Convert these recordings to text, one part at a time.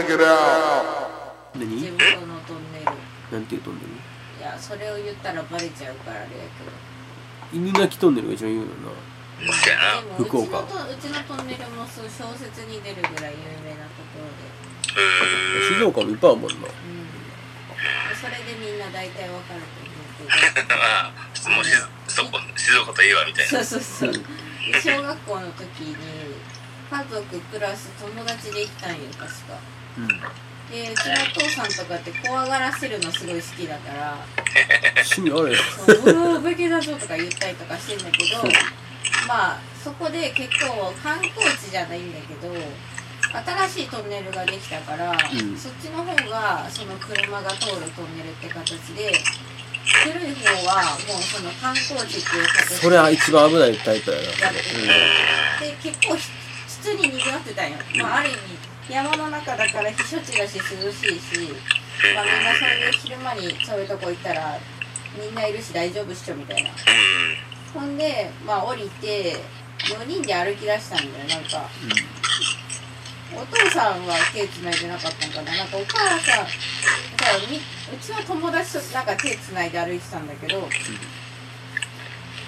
check it out. 何？地元のトンネル。なんていうトンネル？いやそれを言ったらバレちゃうからあれやけど。犬鳴トンネルが一番言うのなそうやなでもうち福岡。のとうちのトンネルもそう小説に出るぐらい有名なところで。へ静岡もいっぱいあるもんなうん。それでみんな大体わかると思うけまあもう静そこ静岡といえばみたいな。そうそうそう。で小学校の時に家族プラス友達で行ったんよ確かうん。でうちのお父さんとかって怖がらせるのすごい好きだから。趣味あれ「そううお化けだぞ」とか言ったりとかしてんだけどまあそこで結構観光地じゃないんだけど新しいトンネルができたから、ん。そっちの方がその車が通るトンネルって形で古い方はもうその観光地っていう形でそれは一番危ないタイプやな。やってて、で結構ひ普通に賑わってたんよ、まあ、ある意味山の中だから避暑地だし涼しいし、まあ、みんなそういう昼間にそういうとこ行ったらみんないるし大丈夫っしょみたいな。うん。ほんでまあ降りて4人で歩き出したんだよなんか。お父さんは手つないでなかったんかな？なんかお母さんだからみうちは友達となんか手つないで歩いてたんだけど、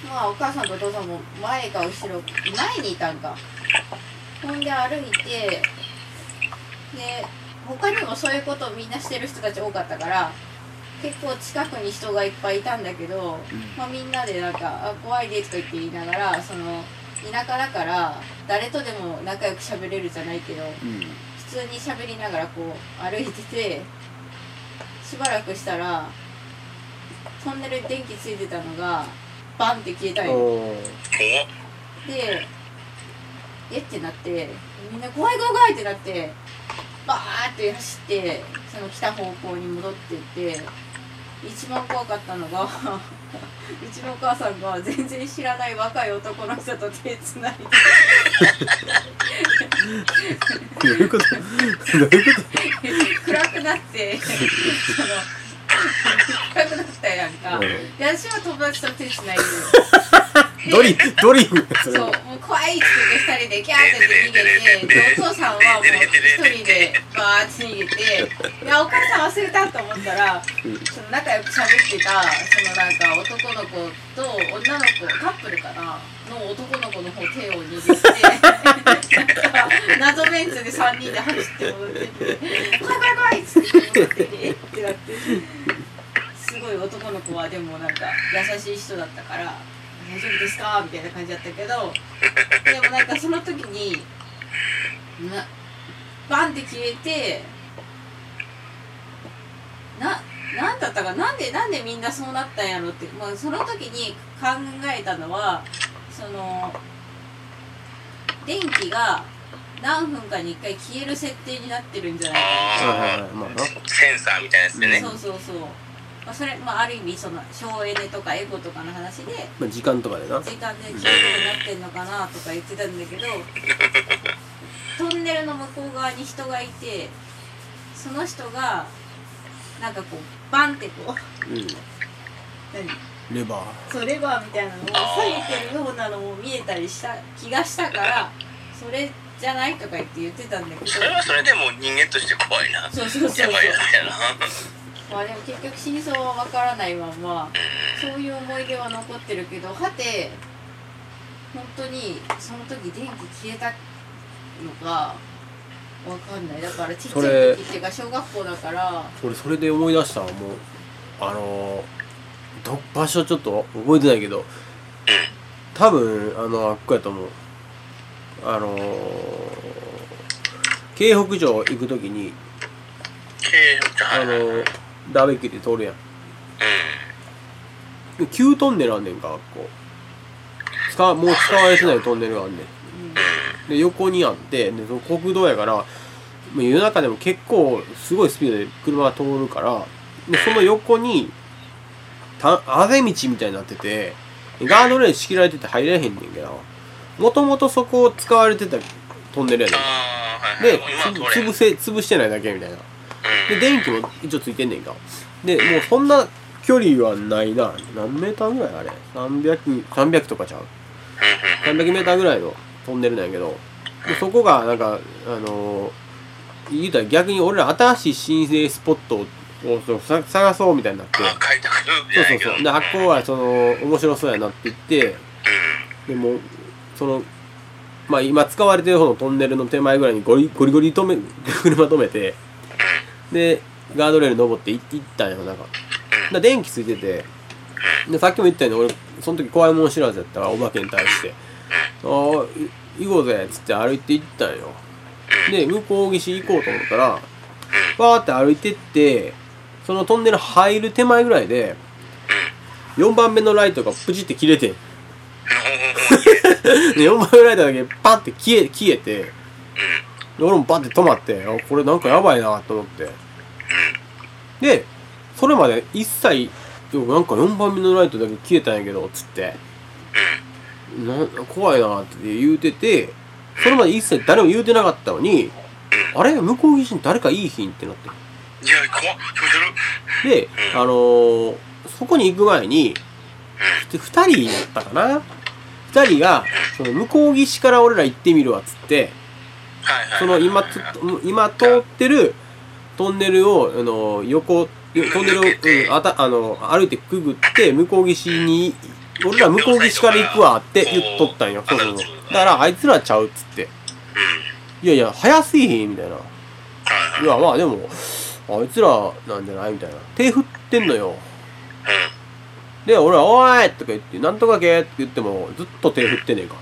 まあお母さんとお父さんも前か後ろ前にいたんか。ほんで歩いてで他にもそういうことをみんなしてる人たち多かったから結構近くに人がいっぱいいたんだけど、まあ、みんなでなんか「あ怖いで」とか言って言いながらその田舎だから誰とでも仲良く喋れるじゃないけどうん。普通に喋りながらこう歩いててしばらくしたらトンネルに電気ついてたのがバンって消えたんよ。でえ？ってなってみんな怖い怖い怖いってなってバーって走ってその来た方向に戻ってって一番怖かったのが うちのお母さんが全然知らない若い男の人と手つないで。どういうこと？どういうこと？暗くなってその暗くなったやんか、うん。で私は友達と手つないでドリドリフそう、もう怖いって言って二人でギャーって逃げて、でお父さんはもう一人でバーって逃げて、いや、お母さん忘れたと思ったら、その仲良く喋ってた、そのなんか男の子と女の子、カップルかな？の男の子の方手を握って、謎メンツで3人で走って戻ってきて、怖い怖い怖いっつって戻ってきて、えってなって。すごい男の子はでもなんか優しい人だったから「大丈夫ですか?」みたいな感じだったけど。でもなんかその時になバンって消えてななんだったかな？んでなんでみんなそうなったんやろって、まあ、その時に考えたのはその電気が何分かに1回消える設定になってるんじゃないかな。センサーみたいなやつでね。そうそうそう、まあ、それ、まあ、ある意味その省エネとかエコとかの話でまあ時間とかでな。時間で消えるようになってんのかなとか言ってたんだけどトンネルの向こう側に人がいてその人がなんかこうバンってこううん。何？レバー。そうレバーみたいなのを下げてるようなのも見えたりした気がしたからそれじゃないとか言って言ってたんだけど。それはそれでも人間として怖いな。そうそうそうそう。やばいやつやなまあでも結局真相はわからないままそういう思い出は残ってるけどはて本当にその時電気消えたのかわかんない。だからちっちゃいそれ時っていうか小学校だから。俺それで思い出したわもうあのー、ど場所ちょっと覚えてないけど多分あのあっこやと思う。あのー、京北城行く時にあのはいはいはいー、ダーベキで通るやん。旧トンネルあんねんかあっこ使わもう使われてないトンネルがあんねん。で横にあってでその国道やから夜中でも結構すごいスピードで車が通るからでその横にたあぜ道みたいになっててガードレール仕切られてて入れへんねんけどもともとそこを使われてたトンネルやねん。で潰せ潰してないだけみたいな。うんで電気も一応ついてんねんか。でもうそんな距離はないな。何メーターぐらいあれ？300 300とかちゃう？300メーターぐらいのトンネルなんやけど。でそこがなんかあのー言うたら逆に俺ら新しい新生スポットをそうさ探そうみたいになって。そうそうそう。であっこはその面白そうやなって言って。でもそのまあ今使われてる方のトンネルの手前ぐらいにゴリゴリゴリ止め 車止めてでガードレール登ってい行ったんよなん。かで電気ついててでさっきも言ったように俺その時怖いもん知らずやったからお化けに対して「ああい行こうぜ」っつって歩いて行ったんよ。で向こう岸行こうと思ったらバーって歩いてってそのトンネル入る手前ぐらいで4番目のライトがプチって切れてで4番目のライトだけパンって消え消えて。で俺もパンって止まってあこれなんかやばいなと思ってでそれまで一切なんか4番目のライトだけ消えたんやけどつって。な怖いなって言うててそれまで一切誰も言うてなかったのにあれ？向こう岸に誰かいいひんってなって。いや怖っ。気持ち悪いで、あのーそこに行く前に、で2人やったかな？2人が、その向こう岸から俺ら行ってみるわっつって、はいはい。その今つ、今通ってるトンネルを、あのー横、トンネルを、うん、あたあの歩いてくぐって、向こう岸に、俺ら向こう岸から行くわって言っとったんよ。そうそうそう。だから、あいつらちゃうっつって。うんいやいや、早すぎひんみたいな。はいや、まあでも、あいつらなんじゃないみたいな。手振ってんのよ。うで、俺は、おーいとか言って、なんとかけって言っても、ずっと手振ってねえか。ん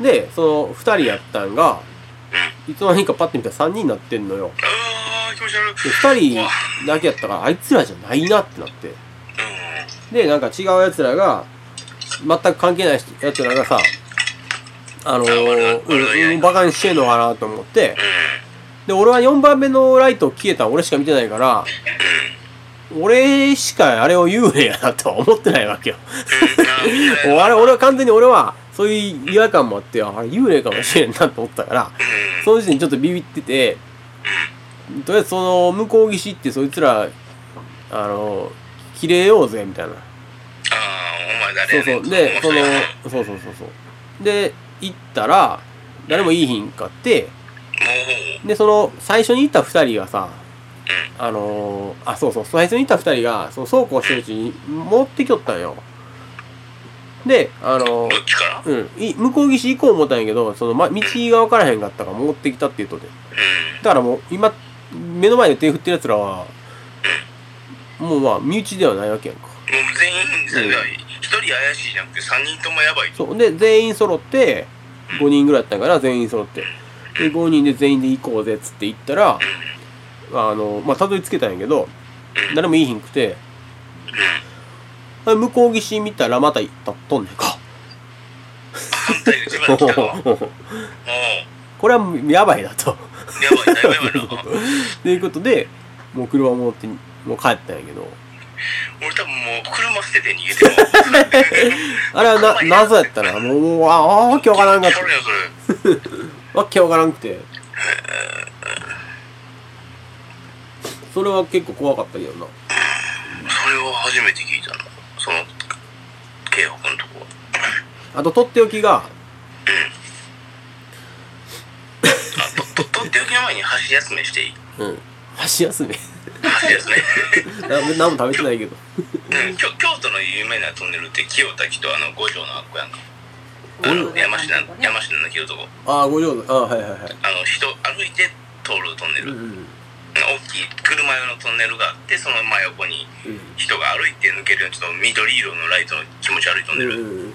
で、その、二人やったんが、いつの間にかパッて見たら三人になってんのよ。あー気持ち悪い。で、二人だけやったから、あいつらじゃないなってなって。うん。で、なんか違う奴らが、全く関係ない奴らがさ、あのー、うん、うん、バカにしてんのかなと思って、で、俺は4番目のライト消えたん俺しか見てないから、俺しかあれを幽霊やなとは思ってないわけよ。あれ、俺は完全に俺は、そういう違和感もあって、あれ幽霊かもしれんなと思ったから、その時点でちょっとビビってて、とりあえずその、向こう岸ってそいつら、あの、切れようぜ、みたいな。ああお前誰そうそう。で、そのそうそうそうそう。で、行ったら、誰もいいひんかって、もで、その、最初に行った二人がさ、あのー、あ、そうそう、最初に行った二人が、その、そうこうしてるうちに持ってきよったんよ。で、あのうどっちから？ー、うん、い向こう岸行こう思ったんやけど、その、ま、道が分からへんかったから持ってきたって言うとで。うん。だからもう、今、目の前で手振ってる奴らは、もうまあ、身内ではないわけやんか。もう全員一人怪しいじゃなくて三人ともやばいと。そう。で、全員揃って、5人ぐらいやったんやから、全員揃って。で、5人で全員で行こうぜっつって行ったら、あの、まあ、たどり着けたんやけど、誰もいいひんくて、あ向こう岸見たらまた立っとんねんか。これはやばいなと。やばいだいぶやばいな ということで、もう車を持って、もう帰ったんやけど、俺多分もう車捨てて逃げてる あれはな、謎やったな。もう、もうああ、わけわからんかった。わけわからんくて。それは結構怖かったけどな。それは初めて聞いたなその京北のとこはあと、とっておきが、あとととっておきの前に箸休めしていい？うん、箸休め。箸休めな何も食べてないけど。うん、京京都の有名なトンネルって清滝とあの五条のあっこやんかあの山科山科の清とこああ、ご上手。ああ、はいはいはい。あの人歩いて通るトンネル、うんうん。大きい車用のトンネルがあってその真横にうん。人が歩いて抜けるようなちょっと緑色のライトの気持ち悪いトンネル、うん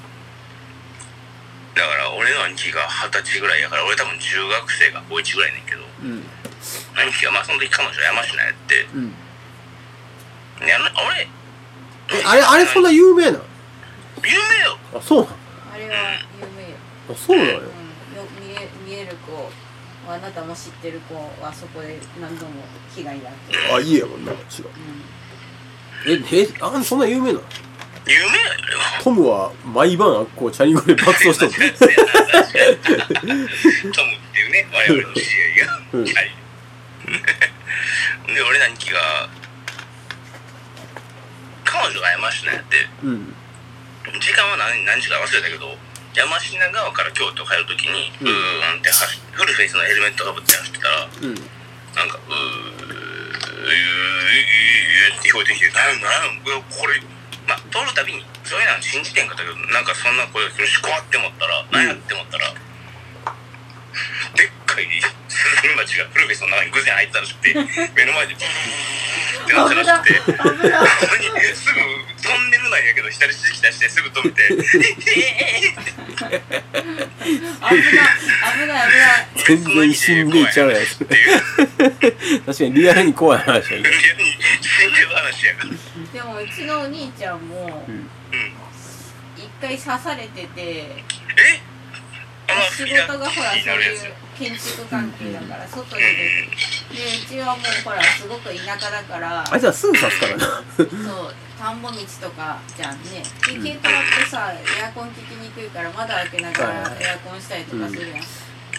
だから俺の兄貴が二十歳ぐらいやから俺多分中学生が高1ぐらいねんけど。うん。兄貴がまあその時彼女山科やって。うん。であの俺えあれあれそんな有名なの？有名よ。あそうなの？あれは有名よ、あそうなのよ。うん、よ見え見える子あなたも知ってる子はそこで何度も被害に遭ってる、あ家やもんな違ううん。ええあんそんな有名なの？有名？やよトムは毎晩あっこうチャリンコで爆走しとるトムっていうね 我々の知り合いが、うん。はい。で俺の兄貴が彼女が山科やって。うん。時間は何何時か忘れたけど山科側から京都帰るときに、ううんーんって走フルフェイスのヘルメットかぶって走ってたら、うん。なんか、うー、うー、うー、って聞こえてきて、なんなんこれ、まあ、通るたびに、そういうのは信じてんかったけど、なんかそんな声がするし、怖って思ったら、なんやって思ったら、でっかいスズメバチがフルフェイスの中に偶然入ったらしくて、目の前でブーってなったらしくて、トンネルなんやけど、左指摘出してすぐ止めて、危ない危ない。危ない全然一瞬でいっちゃうやつ確かにリアルに怖い話だけどリアルに死んでる話やから。でもうちのお兄ちゃんも。一回刺されててえ？仕事がほらそういう建築関係だから外に出てでうちはもうほらすごく田舎だから。あいつはすぐ刺すからな。そう田んぼ道とかじゃんねで軽トラってさエアコン効きにくいから窓開けながはいはいらエアコンしたりとかするやん、で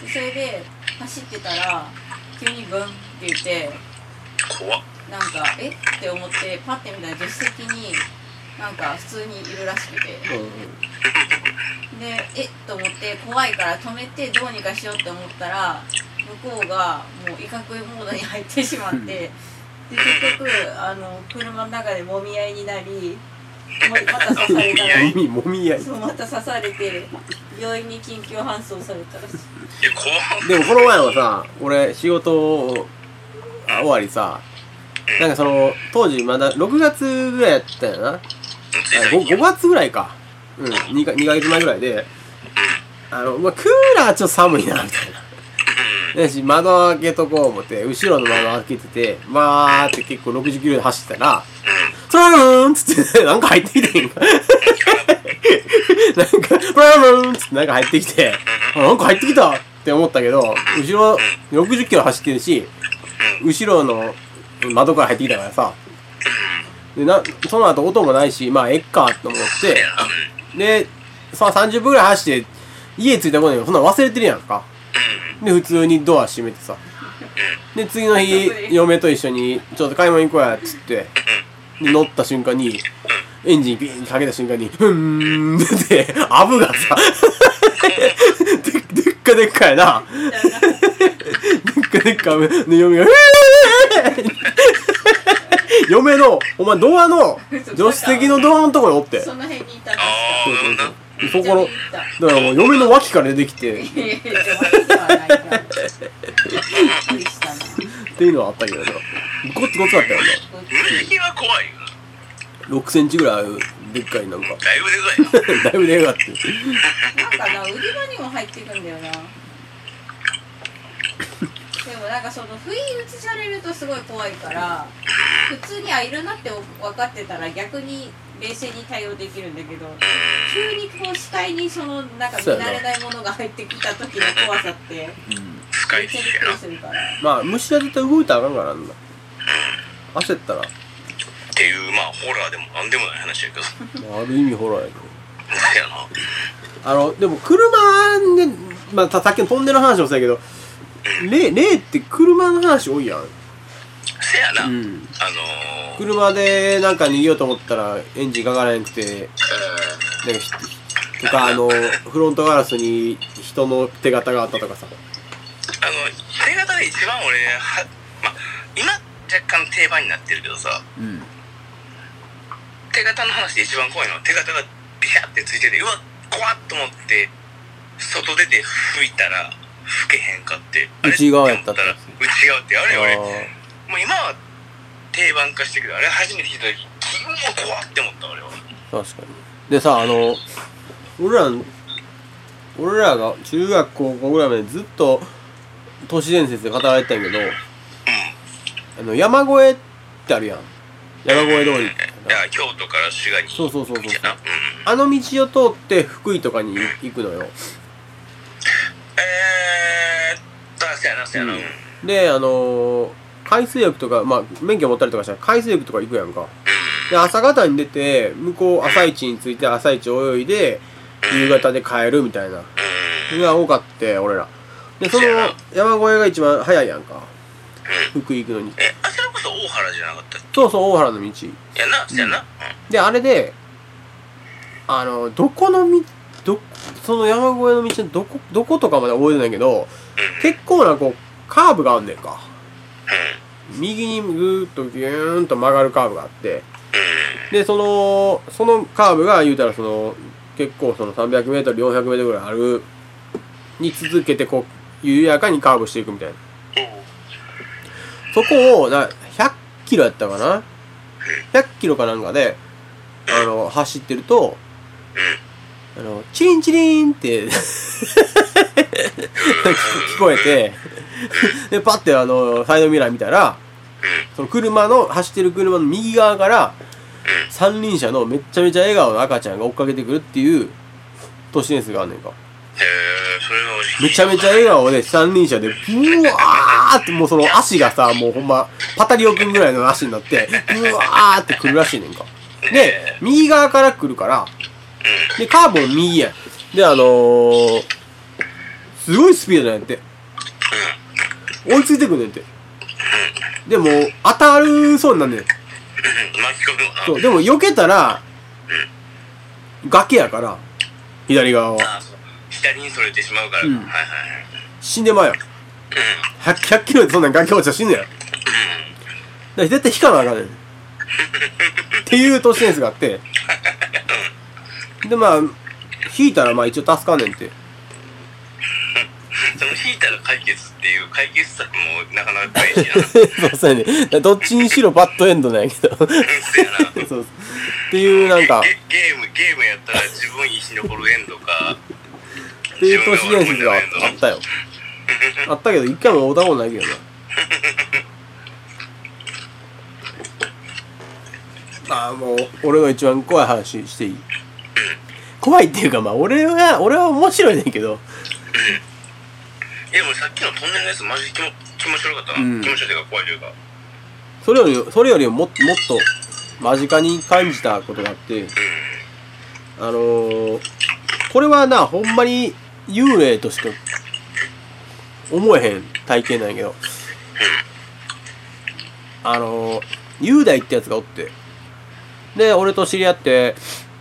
それで走ってたら急にブンって言って怖っ。なんかえって思ってパッて見たら助手席になんか普通にいるらしくてでえっと思って怖いから止めてどうにかしようって思ったら向こうがもう威嚇モードに入ってしまってで結局あの車の中でもみ合いになりままた刺されたらもみもみ合い。そうまた刺されて病院に緊急搬送されたらしい。いや、怖っ。でもこの前はさ俺仕事あ終わりさなんかその当時まだ6月ぐらいやったよな。あつい 5, 最近月ぐらいか。うん。2, か2ヶ月前ぐらいであの、まあ、クーラーちょっと寒いなみたいなだし窓開けとこう思って後ろの窓開けててまあって結構60キロで走ってたら「トラーン!」っつってなんか入ってきてんかなんか「トラーン!」っつってなんか入ってきてあなんか入ってきたって思ったけど後ろ60キロ走ってるし後ろの窓から入ってきたからさでなその後音もないしまあえっかと思ってでさあ30分ぐらい走って家着いた頃にそんな忘れてるやんかで普通にドア閉めてさ。で次の日嫁と一緒に「ちょっと買い物行こうや」っつってで乗った瞬間にエンジンピンかけた瞬間に「ふーん」ってアブがさででっかでっかやな。でっかでっかで嫁が「ふー嫁のお前ドアの助手席のドアのとこにおって。その辺にいたんですああ、そうそうなんだ。そう。そこのだからもう嫁の脇から出てきて っていうのはあったけどな。ゴツゴツだったよ紫は怖いよな。な6センチぐらいでっかいなんか。だいぶでかい。な。だいぶでかかって。なんかな売り場にも入ってくんだよなでもなんかその不意打ちされるとすごい怖いから普通にはいるなって分かってたら逆に冷静に対応できるんだけど急にこう視界にそのなんか見慣れないものが入ってきた時の怖さってめっちゃびっくりピーやな。するからまあ虫は絶対動いたらあかんからなんだ焦ったら、っていう、まあ、ホラーでもなんでもない話やけど。まあ、ある意味ホラーやけど。あのでも車で、まあ、たさっきのトンネルの話もそうやけど例例って車の話多いやん、せやな。あのうん、ー、車でなんか逃げようと思ったらエンジンかからなくてなんかひとかあのフロントガラスに人の手形があったとかさ。あの、手形が一番俺、は、まあ、今、若干定番になってるけどさ、うん。手形の話で一番怖いのは手形がビシャってついててうわ怖っと思って外出て吹いたら吹けへんかって内側やったら内側ってあれ俺あもう今は定番化してるけどあれ初めて聞いた時キモ怖って思った俺は。ー確かに。でさあの俺らの俺らが中学高校ぐらいまでずっと都市伝説で語られてたんやけどうあの山越えってあるやん。山越え通り。ん。いや京都から滋賀にそうそうそうそう。うん。あの道を通って福井とかに行くのよ。えーそうやなそうやなうん。うんであのー海水浴とかまあ免許持ったりとかしたら海水浴とか行くやんか。で朝方に出て向こう朝市に着いて朝市泳いで夕方で帰るみたいな。が多かって俺ら。でその山越えが一番早いやんか。福井行くのに。えあちらこそ大原じゃなかったっそうそう大原の道。けやなやな。うん。であれであのどこのみどその山越えの道のどこ、どことかまで覚えてないけど、うん。結構なこう、カーブがあんねんか。うん。右にぐーっとギューンと曲がるカーブがあって、うん。で、その、そのカーブが言うたらその、結構その300メートル、400メートルぐらいある、に続けてこう、緩やかにカーブしていくみたいな。そこを、な、100キロやったかな ?100 キロかなんかで、あの、走ってると、あの、チリンチリンって 聞こえて、で、パッてあの、サイドミラー見たら、その車の、走ってる車の右側から、三輪車のめっちゃめちゃ笑顔の赤ちゃんが追っかけてくるっていう都市伝説があんねんか。へえ、それはめちゃめちゃ笑顔で三輪車で、ブワーってもうその足がさ、もうほんま、パタリオくんぐらいの足になって、ブワーって来るらしいねんか。で、右側から来るから、で、カーブも右やん。で、あのー、すごいスピードなんやって。追いついてくんねんて。でも、当たるそうになんねん。そう、でも避けたら、崖やから、左側は。左にそれてしまうから。うんはいはいはい。死んでまうやん。うん。100, 100キロでそんなん崖落ちたら死ぬやん。だ絶対引かなあかんねん。っていう都市伝説があって。で、まあ、引いたらまあ一応助かんねんって。その引いたら解決っていう解決策もなかなか大事やな。そうそうやね。どっちにしろバッドエンドなんやけど。そうやな。そう。っていうなんか、ゲゲーム、ゲームやったら自分生き残るエンドか。っていう都市伝説があったよ。あったけど、一回も会うたことないけどな。ああ、もう、俺の一番怖い話していい？怖いっていうか、まあ、俺は、俺は面白いねんけど、いや、もうさっきのトンネルのやつマジ気も気持ち悪かったな。うん。気持ち悪いというか怖いというか。それより、それよりももっと、もっと、間近に感じたことがあって、あのー、これはな、ほんまに幽霊としか思えへん体験なんやけど、あのー、雄大ってやつがおって、で、俺と知り合って、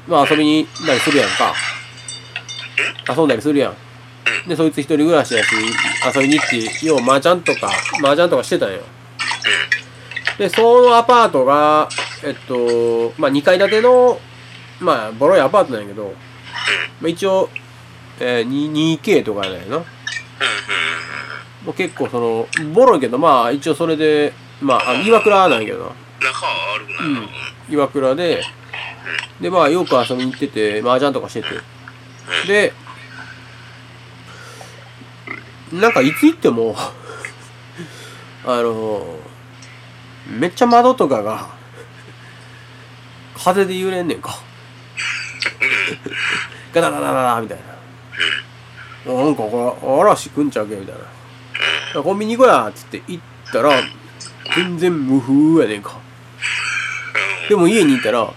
まあ遊びに行ったりするやんか。遊んだりするやん。で、そいつ一人暮らしやし、遊びに行って、よう麻雀とか、麻雀とかしてたんよ。で、そのアパートが、えっと、まあ2階建ての、まあ、ボロいアパートなんやけど、まあ、一応、えー、2- 2K とかやな。うん、うん、うん。もう結構その、ボロいけど、まあ一応それで、まあ、あ岩倉なんやけどな。中は悪くないな。うん岩倉で、で、まあよく遊びに行ってて、麻雀とかしてて。で、なんかいつ行っても、あの、めっちゃ窓とかが、風で揺れんねんか。ガタガタガタみたいな。なんかこれ、嵐来んちゃうけみたいな。コンビニ行こうやっつって行ったら、全然無風やねんか。でも家にいたら、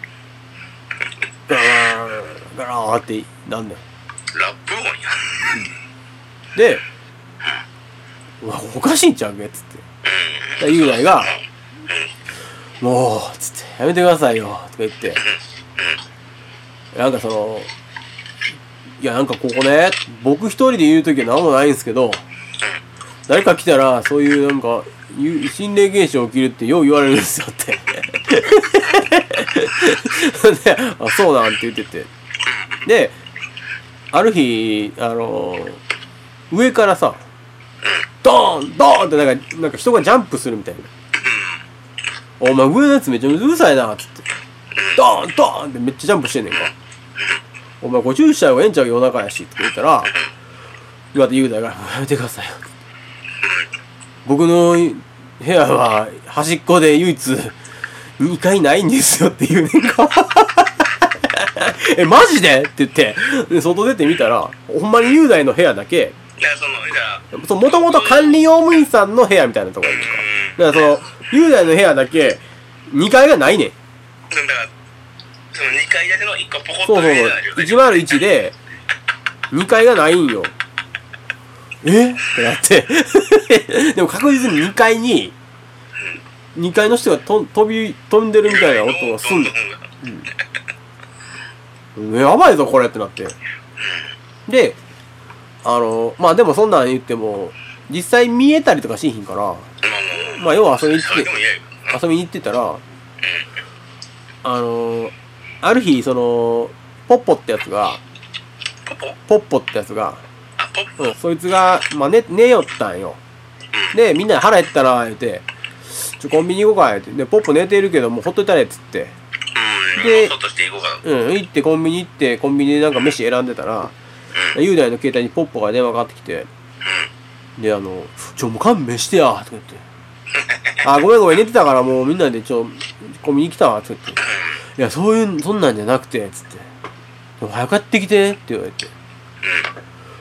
ガラーガラーってなんねん。ラップ音や。で、うわ、おかしいんちゃうけっつって。で雄大が、もう、つって、やめてくださいよ、とか言って。なんかその、いや、なんかここね、僕一人で言うときは何もないんですけど、誰か来たら、そういうなんか、ゆ心霊現象起きるってよう言われるんですよって。で、あ、そうなんて言ってて。で、ある日、あの上からさ、ドーンドーンってなんか、なんか人がジャンプするみたいな。お前上のやつめっちゃうるさいな、っつって。ドーンドーンってめっちゃジャンプしてんねんか。お前ご注意した方がええんちゃう夜中やし、って言ったら、岩手雄大が、やめてくださいよ。僕の部屋は端っこで唯一2階ないんですよって言うねんか。え、マジで？って言って、で外出てみたら、ほんまに雄大の部屋だけ、だからその、じゃあ、そう、もともと管理用務員さんの部屋みたいなところに。だからその、雄大の部屋だけ、2階がないねん。うん、だから、その2階建ての1個ポコッとそうそうそう。101で、2階がないんよ。え？ってなって。でも確実に2階に、2階の人がと飛び、飛んでるみたいな音がすんの。やばいぞ、これってなって。であのまあでもそんなん言っても実際見えたりとかしんひんからまあ要は遊びに行って遊びに行ってたらあのある日そのポッポってやつがポッポってやつが、うん、そいつが、まあ、寝寝よったんよ。でみんなで腹減ったな言うてちょコンビニ行こうか言うて。でポッポ寝てるけどもうほっといたれっつって。うんでそっとしていこうかうん行ってコンビニ行ってコンビニでなんか飯選んでたら雄大の携帯にポッポが電話かかってきて。であの「ちょもう勘弁してや」とか言って「あごめんごめん寝てたからもうみんなでちょコンビニ来たわ」とか言って「いやそういうそんなんじゃなくて」つって「でも早く帰ってきて」って言われて。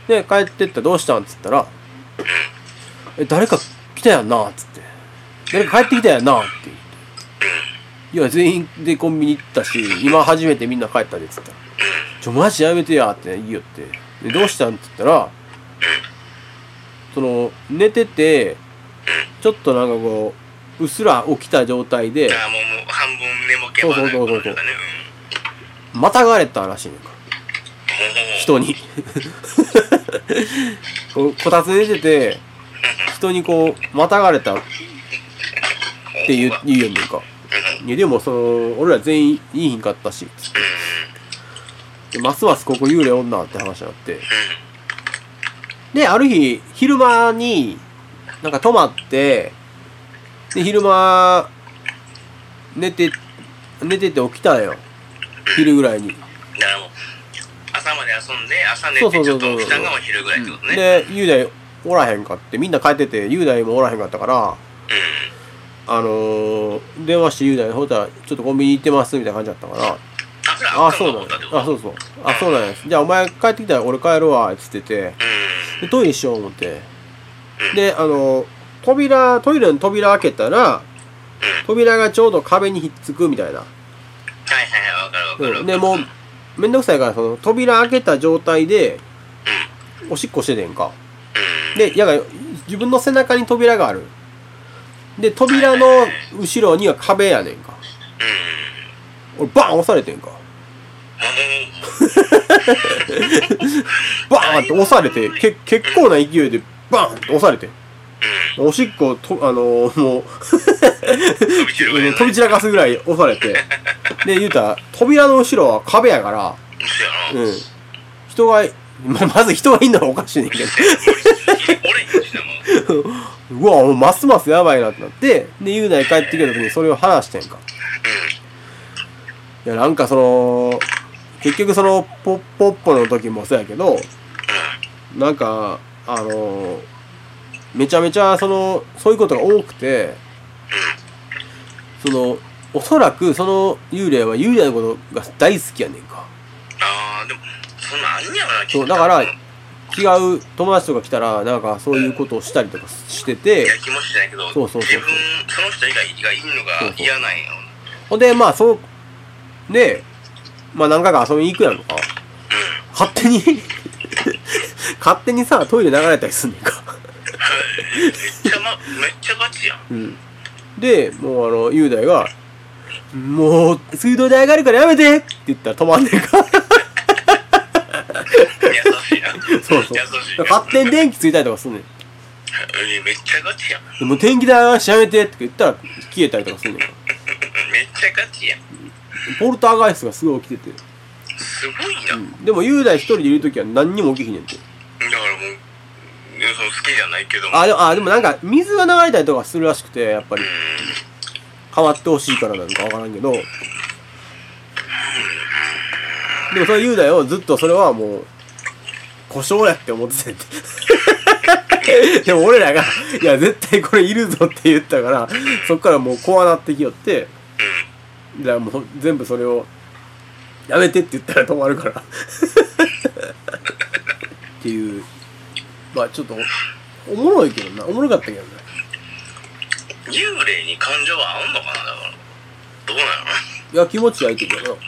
で帰ってったらどうしたん？っつったら「え誰か来たやんな」っつって「誰か帰ってきたやんな」って。言って「いや全員でコンビニ行ったし今初めてみんな帰ったで」っつったら「ちょマジやめてや」って言いよって。でどうしたんって言ったらその寝ててちょっとなんかこううっすら起きた状態でああもうもう半分寝ぼけまそうそうそうそうだねまたがれたらしいのか。うん人にこうこたつ寝てて人にこうまたがれたって言う言うよんねん。かいやでもその俺ら全員いいひんかったし。つってでますますここ幽霊おんなって話になって。である日昼間になんか泊まってで昼間寝て寝てて起きたんよ。昼ぐらいに。朝まで遊んで朝寝てちょっと起きたんが昼ぐらいってことね。で雄大おらへんかって。みんな帰ってて雄大もおらへんかったからあのー、電話して雄大にほったらちょっとコンビニ行ってますみたいな感じだったから。ああそうなんやあそうそう。あそうなんです。じゃあお前帰ってきたら俺帰るわっつってて。うん。でトイレしよう思って。であの扉トイレの扉開けたら扉がちょうど壁にひっつくみたいな、はいはいはいわかるわかる。うん、でもうめんどくさいからその扉開けた状態でおしっこしててんか。うん。でやが自分の背中に扉があるで扉の後ろには壁やねんか。うん。俺バーン押されてんか。バーンって押されてけ結構な勢いでバーンって押されて。おしっことあのーもう 飛び散らかすぐらい押されて。で言うたら扉の後ろは壁やから。そうん。人がままず人がいんのはおかしいねんけどうわもうますますやばいなってなってで雄大帰ってきた時にそれを話してんか。いやなんかその結局そのポポッポの時もそうやけどなんかあのめちゃめちゃそのそういうことが多くてそのおそらくその幽霊は幽霊のことが大好きやねんか。ああでもそんなんあんねやろなそうだから違う友達とか来たらなんかそういうことをしたりとかしていてや気持ちじゃないけどそうそうそうそう。自分その人以外がいるのが嫌なんよほんでまあそうでまあ何回か遊びに行くやんか。勝手に 勝手にさトイレ流れたりすんねんか。めっちゃまめっちゃガチやん。うん。でもうあの雄大が「もう水道代上がるからやめて!」って言ったら止まんねんか優しいなそうそう。勝手に電気ついたりとかすんねん。えめっちゃガチやん。でもう電気代上がるしやめてって言ったら消えたりとかすんねん。かめっちゃガチやん。ポルターガイストがすごい起きてて、すごいな、うん、でも雄大一人でいる時は何にも起きひんねんて。だからもうその好きじゃないけども。あでもあでもなんか水が流れたりとかするらしくてやっぱり。変わってほしいからなのかわからんけど。でもその雄大をずっとそれはもう故障やって思ってたて。でも俺らが「いや絶対これいるぞ」って言ったからそっからもう怖なってきよってだからもう全部それを「やめて」って言ったら止まるから。っていう。まあちょっとおもろいけどな。おもろかったけどね幽霊に感情はあんのかなだから。どうなのいや気持ちはいいけどな。うん。だ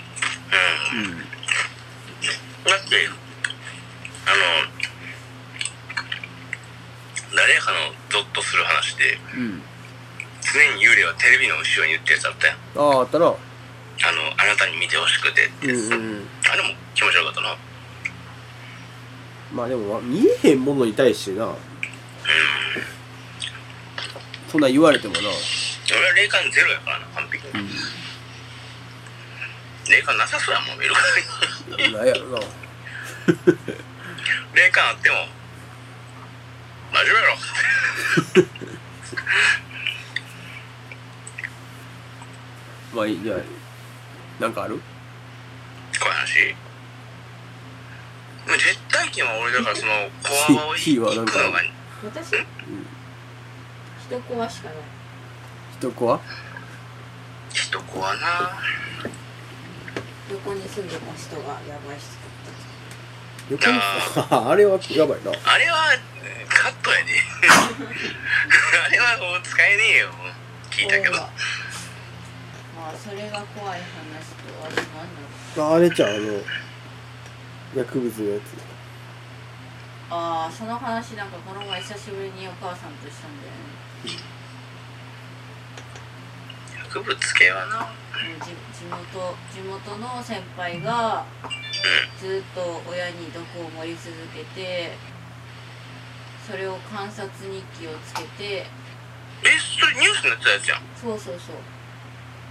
ってあの誰かのゾッとする話でうん。常に幽霊はテレビの後ろに言ってやつあったやん。あああったなあのあなたに見てほしくてって、うんうんあれも気持ちよかったな。まあでも見えへんものに対してな。そんなん言われてもな。俺は霊感ゼロやからな完璧に、霊感なさそうやもん見るからに。なんやろな 霊感あっても真面目やろ。まあいいじゃあなんかある？こういう話でも実体験は俺だからそのコアをキーはなんか行くのが私？一コアしかない。一子は一子はな。横に住んでた人がやばい人横に あれはやばいな。あれはえーカットやで。あれはもう使えねえよ聞いたけど。ま。あそれが怖い話とあれなんだろうあれじゃんあの薬物のやつ。ああその話なんかこの前久しぶりにお母さんとしたんだよね薬物系はな。うん地地元地元の先輩がずっと親に毒を盛り続けてそれを観察日記をつけてえそれニュースになってたやつやん。そうそうそう。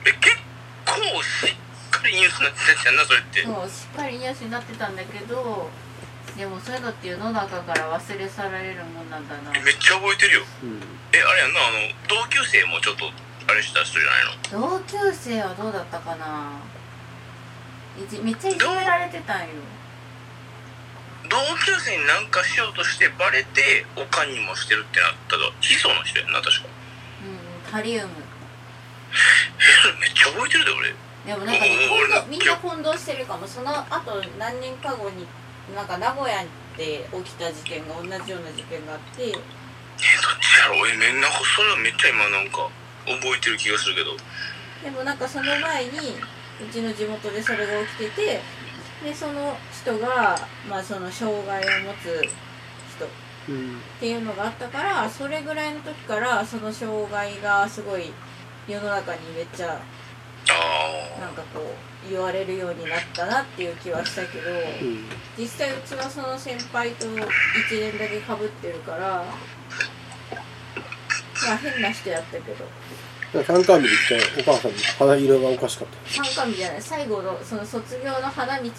え結構しっかりニュースになってたやつやんなそれって。そうしっかりニュースになってたんだけどでもそういうのって世の中から忘れ去られるもんなんだな。えめっちゃ覚えてるよ。うん。えあれやんなあの同級生もちょっとあれした人じゃないの？同級生はどうだったかな？いじめっちゃいじめられてたんよ。同級生になんかしようとしてバレておかんにもしてるってなったらヒ素の人やんな確か。うんカリウム。めっちゃ覚えてるで俺。でもなんかねみんな混同してるかも。その後何年か後になんか名古屋で起きた事件が同じような事件があって。えどっちやろ？俺めんなそれはめっちゃ今なんか覚えてる気がするけど。でもなんかその前にうちの地元でそれが起きててでその人が、まあ、その障害を持つ人っうんていうのがあったからそれぐらいの時からその障害がすごい世の中にめっちゃあなんかこう言われるようになったなっていう気はしたけどうん。実際うちはその先輩と1年だけかぶってるからまあ変な人やったけど。参観日で行ったお母さんの肌色がおかしかった。参観日じゃない。最後のその卒業の花道で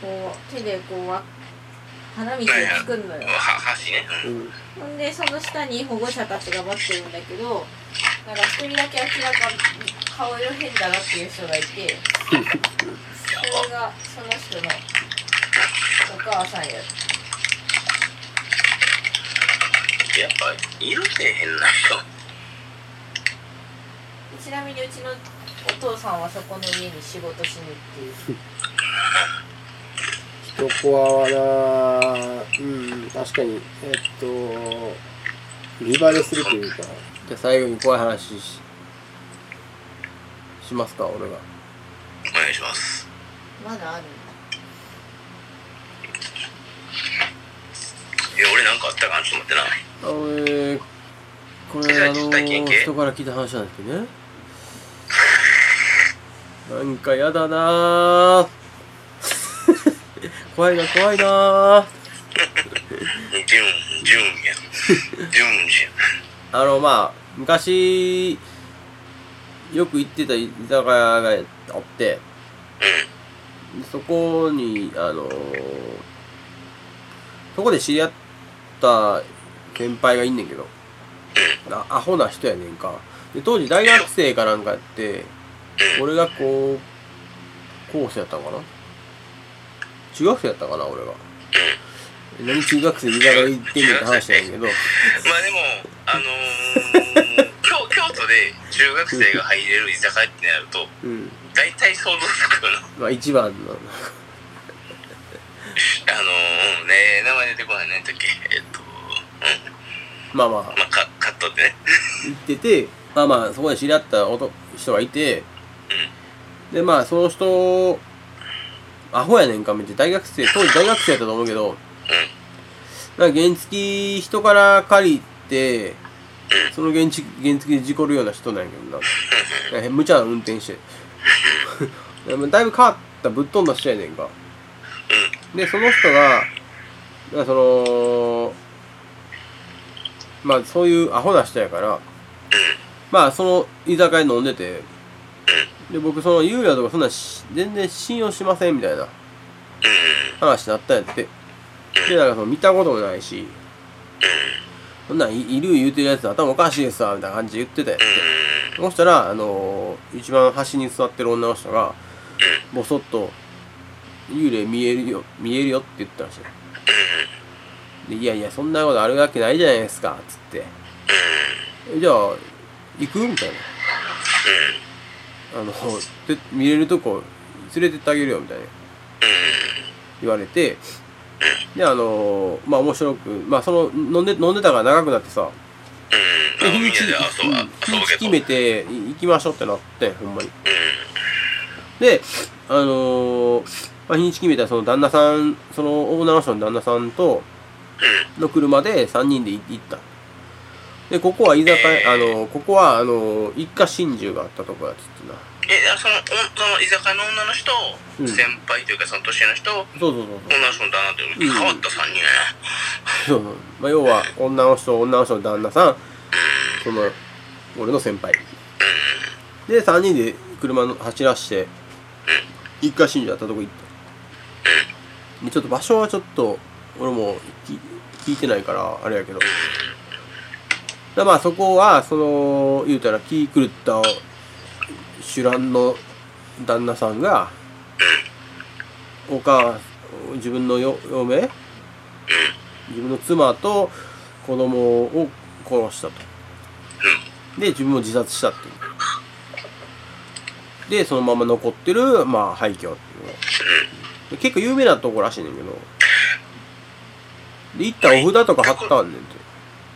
こう手でこうわ花道を作るのよ。箸ね。ううん。んほんでその下に保護者たちが待ってるんだけどなんか一人だけ明らかに顔色変だなっていう人がいて それがその人のお母さんややっぱいるね変な人。ちなみにうちのお父さんはそこの家に仕事しに行って一コアはなうん確かにえっと見バレするというか。じゃあ最後に怖い話ししますか俺が。お願いします。まだあるんだいや俺なんかあったかな？と待ってなあ俺これあの人から聞いた話なんですけどね。なんかやだな。ぁ怖いな怖いな。ぁジュンジュンやジュンじあのまあ昔よく行ってた居酒屋があってゃん。そこにあのそこで知り合った先輩がいんねんけど。あアホな人やねんか。で当時大学生かなんかやって俺がこう高生やったのかな。中学生やったかな俺が。何中学生で居酒屋行ってんねんって話なんやけど。まあでもあのー、京京都で中学生が入れる居酒屋ってなるとうん。大体想像つくよな。まあ一番の。あのー、ね名前出てこないねんだっけえまあまあ。まあカカットで。ね行っててまあまあそこで知り合った男人がいてでまあその人アホやねんかめっちゃ。大学生当時大学生やったと思うけどなんか原付人から借りてその原付原付で事故るような人なんやけどな。無茶な運転して。でもだいぶ変わったぶっ飛んだ人やねんか。でその人がそのまあそういうアホな人やからまあその居酒屋飲んでてで僕その幽霊とかそんなし全然信用しませんみたいな話になったんやって。でなんかその見たこともないしそんなんいいる言うてるやつ頭おかしいですわみたいな感じで言ってたやって。そしたらあのー一番端に座ってる女の人がぼそっと「幽霊見えるよ見えるよ」って言ったらしい。でいやいやそんなことあるわけないじゃないですか」っつって「えじゃあ行く?」みたいな。あので見れるとこ連れてってあげるよみたいな。言われて。であのまあ面白くまあその飲んで飲んでたから長くなってさ。で日にち日にち決めてい行きましょうってなってほんまに。であのまあ、日にち決めたらその旦那さんその女の人の旦那さんとの車で3人で行った。でここは居酒屋あのここはあの一家心中があったとこやっつってな。えそのおその居酒屋の女の人、うん。先輩というかその年上の人そうそうそうそう。女の人の旦那ってうん。変わった3人やね。そうそう、まあ、要は女の人女の人の旦那さんその俺の先輩。で3人で車の走らして一家心中あったとこ行ってでちょっと場所はちょっと俺も聞いてないからあれやけど。だまあそこはその言うたら気狂った主蘭の旦那さんがお母自分のよ嫁自分の妻と子供を殺したと。で自分も自殺したっていう。でそのまま残ってるまあ廃墟っていう結構有名なとこらしいねんけど。で行ったらお札とか貼ったんねんて。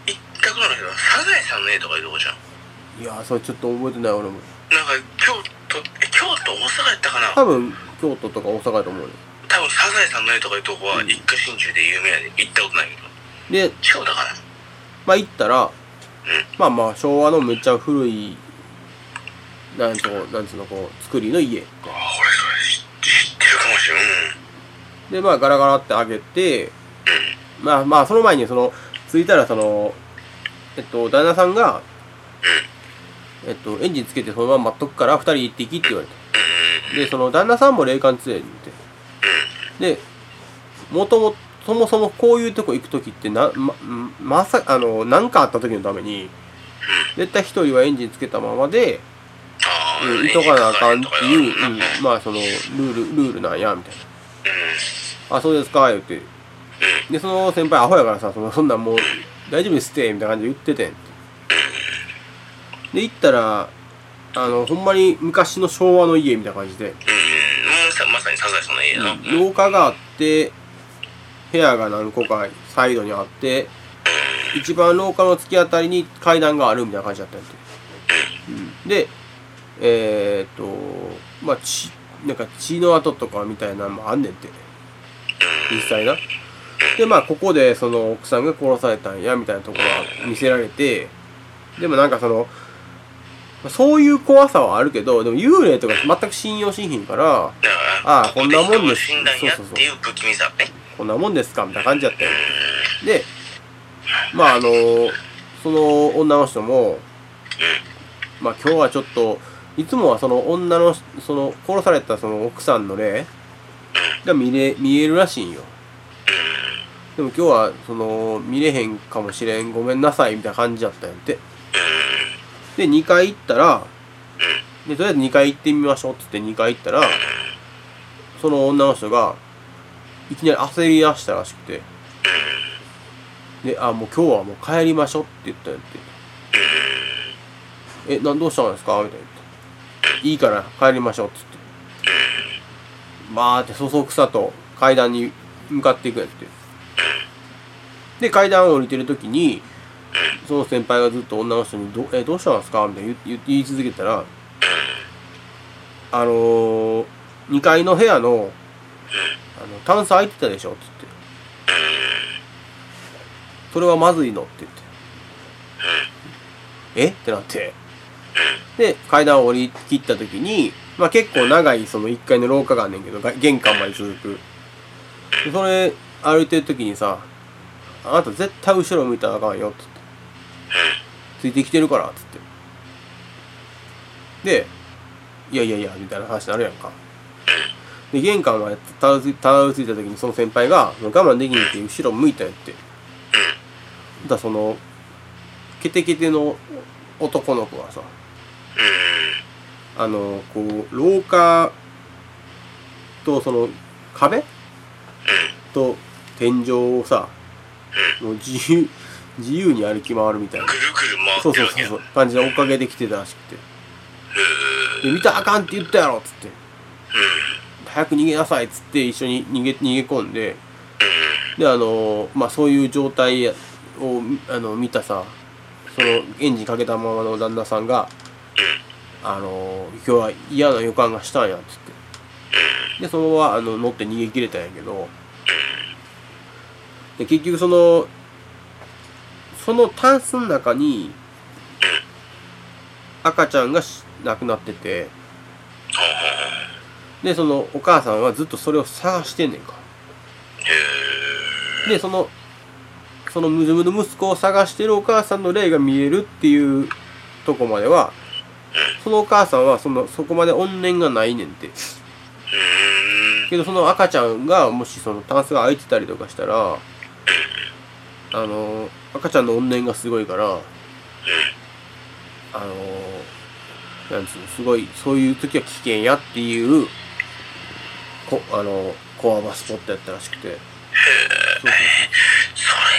一角の人サザエさんの絵とかいうとこじゃん。いやーそれちょっと覚えてない俺も。なんか京都え京都大阪やったかな？多分京都とか大阪やと思うよ。多分サザエさんの絵とかいうとこは一家心中で有名やで。行ったことないけど。で違うだからまあ行ったらまあまあ昭和のめっちゃ古いなんとなんつうのこう作りの家。あ俺それ知知ってるかもしれん。うん。でまあガラガラって開けてまあまあその前にその着いたらそのえっと旦那さんがえっとエンジンつけてそのまま待っとくから二人行ってきって言われてでその旦那さんも霊感強いんで。でもともそもそもこういうとこ行く時ってなままさあの何かあった時のために絶対一人はエンジンつけたままでうん、いとかなあかんっていう、うん、まあそのルールルールなんやみたいな「あそうですか」言って。でその先輩アホやからさそのそんなんもう大丈夫ですってみたいな感じで言っててん。で行ったらあのほんまに昔の昭和の家みたいな感じで、うん。まさにサザエさんの絵やな。うん。廊下があって部屋が何個かサイドにあって一番廊下の突き当たりに階段があるみたいな感じだったんですよ、うん、でえー、っとまあ血なんか血の跡とかみたいなのもあんねんって実際なでまあここでその奥さんが殺されたんやみたいなところが見せられてでもなんかそのまあそういう怖さはあるけどでも幽霊とか全く信用しひんからああこんなもんです。死んだんやっていう不気味さ。ねこんなもんですかみたいな感じだったよ。で、まああの、その女の人も、まあ今日はちょっと、いつもはその女の、その殺されたその奥さんの霊が見れ、見えるらしいんよ。でも今日はその見れへんかもしれんごめんなさいみたいな感じだったんやって。で、2回行ったら、で、とりあえず2回行ってみましょうっつって2回行ったら、その女の人が、いきなり焦り出したらしくて、で、あ、もう今日はもう帰りましょうって言ったんやって。え、なんどうしたんですか？みたいな言。いいから帰りましょうっつって。バーってそそくさと階段に向かっていくんやって。で、階段を降りてる時に、その先輩がずっと女の人にど、え、どうしたんですか？みたいな言い続けたら、あのー、2階の部屋の、あの、タンス空いてたでしょ？っつって。それはまずいの？って言って。え？ってなって。で、階段を降り切った時に、まあ結構長いその1階の廊下があんねんけど、が玄関まで続く。でそれ、歩いてる時にさ「あなた絶対後ろ向いたらあかんよ」っつって「ついてきてるから」っつって。で「いやいやいや」みたいな話になるやんか。で玄関までたどり着いた時にその先輩が「もう我慢できんって後ろ向いたよ」って。だそのケテケテの男の子がさ。あのこう廊下とその壁と天井をさもう自由自由に歩き回るみたいな。ぐるぐる回そうってるわけや。そうそうそう感じで追っかけてきてたらしくて。へで見たらあかんって言ったやろっつって。うん。早く逃げなさいっつって一緒に逃げ逃げ込んで。であのまあそういう状態をあの見たさそのエンジンかけたままの旦那さんがあの今日は嫌な予感がしたんやっつって。でそのままあの乗って逃げ切れたんやけどで結局そのそのタンスの中に赤ちゃんが亡くなっててでそのお母さんはずっとそれを探してんねんかでそのその自分の息子を探してるお母さんの霊が見えるっていうとこまではそのお母さんはそのそこまで怨念がないねんって。けどその赤ちゃんがもしそのタンスが開いてたりとかしたらあの赤ちゃんの怨念がすごいからあのなんつうのすごいそういう時は危険やっていうこあのコアバスポットやったらしくて。そうそれ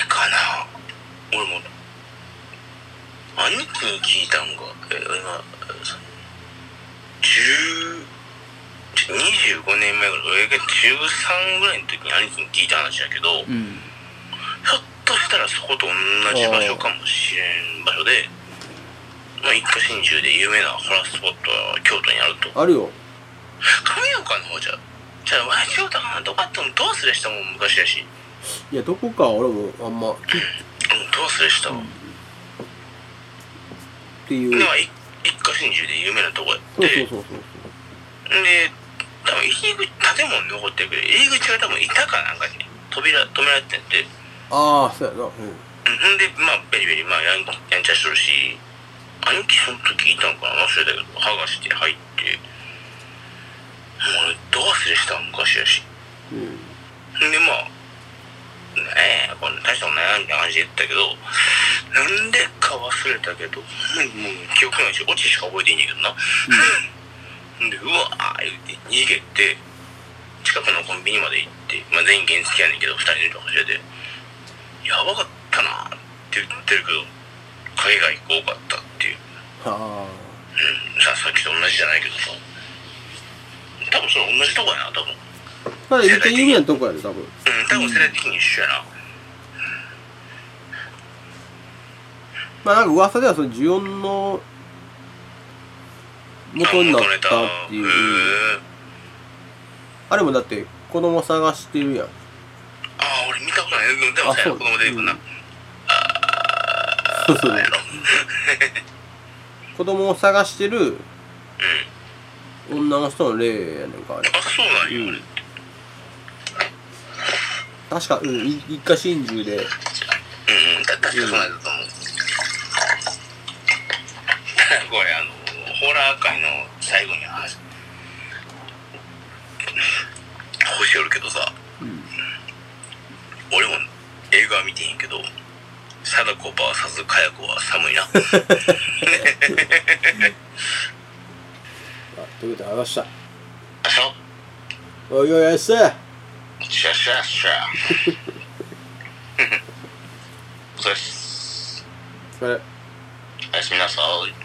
かな。俺も兄貴に聞いたんがえ今10 25年前ぐらい俺が13ぐらいの時に兄貴に聞いた話やけど、そううんしたらそこと同じ場所かもしれん場所で、まあ、一家心中で有名なホラースポットは京都にあると。あるよ神岡の方じゃ、じゃあ、前京都かなどこあってもどうすれしたもん昔やし。いやどこか俺もあんまどうすれしたわ。ていうで、まあ、い一家心中で有名なとこやって。そうそうそうそうで、多分入り口、建物に残ってるけど、入り口が多分板かなんかに扉止められてんて。ああそうやなうん。うんほんで、まあ、ベリベリ、まあ、やんやんちゃしとるし、兄貴その時いたんかな？忘れたけど、剥がして入って、もう俺、ど忘れした昔やし。うん。で、まあ、ねえ、これ大したことないなみたいな感じで言ったけど、なんでか忘れたけど、もう記憶ないし、オチしか覚えていいんだけどな。ほん。で、うわー言って逃げて、近くのコンビニまで行って、まあ全員原付やねんけど、二人で走れて、やばかったなーって言ってるけど、海外多かったっていう。はうん、ささっきと同じじゃないけどさ。多分それ同じとこやな、多分。あまあめっちゃ有名なとこやで多分うん、多分世代的に一緒やな。まあなんか噂ではその呪音の元になったっていう、あれもだって子供探してるやんああ、俺見たことない。うんでもさ、子供出てくるな。うんそうそう。子供を探してるうん。女の人の霊やねんかあれあ、そうなんや。ううんん。確かうんい一家心中でうん、た確かそうなんだと思う。これ、あの、ホラー界の最後に話、星おるけどさ、うん俺も映画は見てへんけど、貞子 VS かや子は寒いな。あということでありました？あ、そうおいおいやっせシャシャシャ。お疲れおやすみなさい。